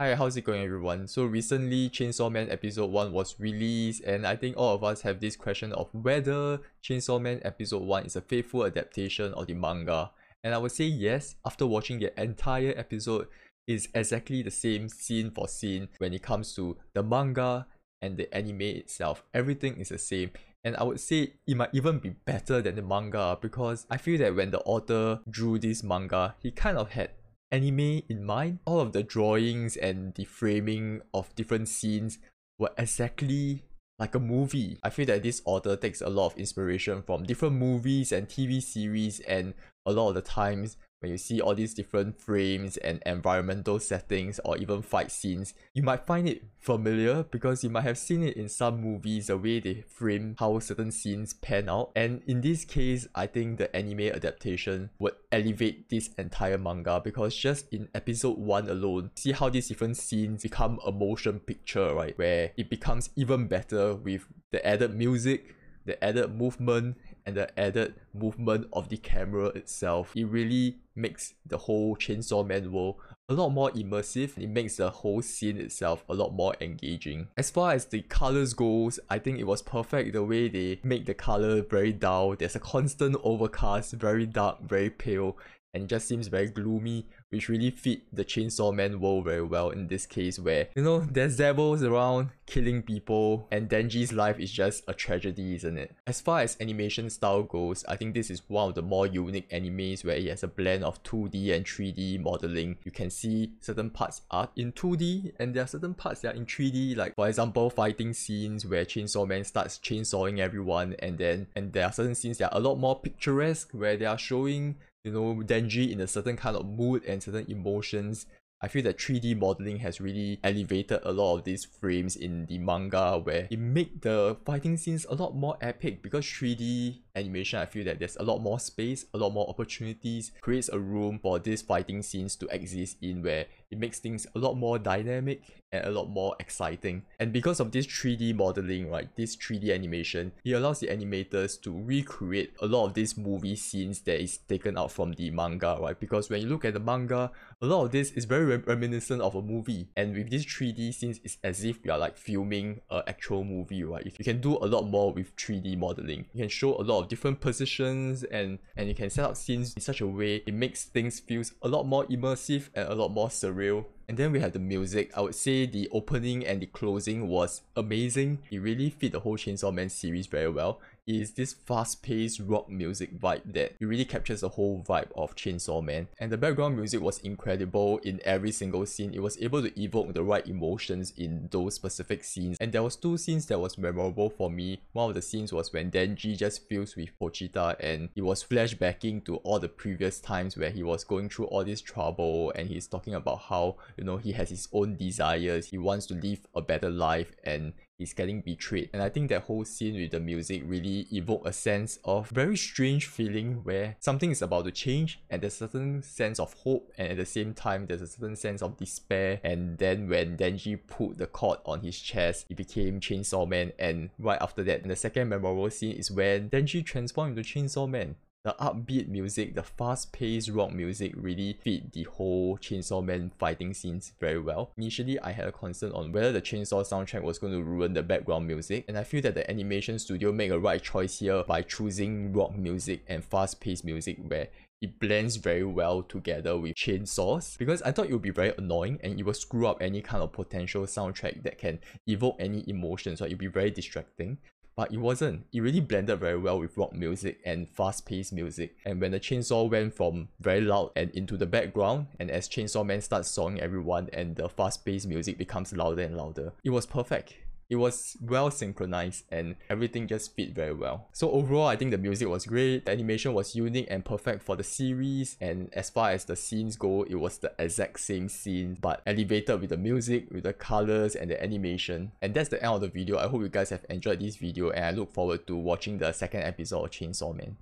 Hi, how's it going everyone? So recently Chainsaw Man episode 1 was released and I think all of us have this question of whether Chainsaw Man episode 1 is a faithful adaptation of the manga. And I would say yes, after watching the entire episode, it's exactly the same scene for scene when it comes to the manga and the anime itself. Everything is the same. And I would say it might even be better than the manga because I feel that when the author drew this manga, he kind of had anime in mind. All of the drawings and the framing of different scenes were exactly like a movie. I feel that this author takes a lot of inspiration from different movies and TV series and a lot of the times when you see all these different frames and environmental settings or even fight scenes, you might find it familiar because you might have seen it in some movies, the way they frame how certain scenes pan out. And in this case, I think the anime adaptation would elevate this entire manga because just in episode 1 alone, see how these different scenes become a motion picture, right? Where it becomes even better with the added music, the added movement and the added movement of the camera itself, it really makes the whole Chainsaw Man world a lot more immersive. It makes the whole scene itself a lot more engaging. As far as the colors goes, I think it was perfect the way they make the color very dull. There's a constant overcast, very dark, very pale and just seems very gloomy, which really fit the Chainsaw Man world very well in this case where, you know, there's devils around killing people and Denji's life is just a tragedy, isn't it? As far as animation style goes, I think this is one of the more unique animes where it has a blend of 2D and 3D modeling. You can see certain parts are in 2D and there are certain parts that are in 3D, like for example, fighting scenes where Chainsaw Man starts chainsawing everyone and then and there are certain scenes that are a lot more picturesque where they are showing you know, Denji in a certain kind of mood and certain emotions. I feel that 3D modeling has really elevated a lot of these frames in the manga where it make the fighting scenes a lot more epic because 3D animation I feel that there's a lot more space, a lot more opportunities, creates a room for these fighting scenes to exist in where it makes things a lot more dynamic and a lot more exciting. And because of this 3D modeling, right, this 3D animation, it allows the animators to recreate a lot of these movie scenes that is taken out from the manga, right? Because when you look at the manga, a lot of this is very reminiscent of a movie. And with this 3D scenes, it's as if we are like filming an actual movie, right? You can do a lot more with 3D modeling, you can show a lot of different positions and and you can set up scenes in such a way it makes things feels a lot more immersive and a lot more surreal and then we have the music. I would say the opening and the closing was amazing. It really fit the whole Chainsaw Man series very well is this fast-paced rock music vibe that it really captures the whole vibe of Chainsaw Man. And the background music was incredible in every single scene. It was able to evoke the right emotions in those specific scenes. And there was two scenes that was memorable for me. One of the scenes was when Denji just feels with Pochita and he was flashbacking to all the previous times where he was going through all this trouble and he's talking about how, you know, he has his own desires. He wants to live a better life and he's getting betrayed. And I think that whole scene with the music really evoked a sense of very strange feeling where something is about to change and there's a certain sense of hope and at the same time there's a certain sense of despair. And then when Denji pulled the cord on his chest, he became Chainsaw Man. And right after that, the second memorable scene is when Denji transformed into Chainsaw Man the upbeat music, the fast-paced rock music really fit the whole Chainsaw Man fighting scenes very well. Initially, I had a concern on whether the Chainsaw soundtrack was going to ruin the background music, and I feel that the animation studio made a right choice here by choosing rock music and fast-paced music where it blends very well together with chainsaws because I thought it would be very annoying and it will screw up any kind of potential soundtrack that can evoke any emotions so it would be very distracting but it wasn't. It really blended very well with rock music and fast-paced music. And when the chainsaw went from very loud and into the background, and as Chainsaw Man starts sawing everyone and the fast-paced music becomes louder and louder, it was perfect. It was well synchronized and everything just fit very well. So overall, I think the music was great, the animation was unique and perfect for the series, and as far as the scenes go, it was the exact same scene, but elevated with the music, with the colors and the animation. And that's the end of the video. I hope you guys have enjoyed this video and I look forward to watching the second episode of Chainsaw Man.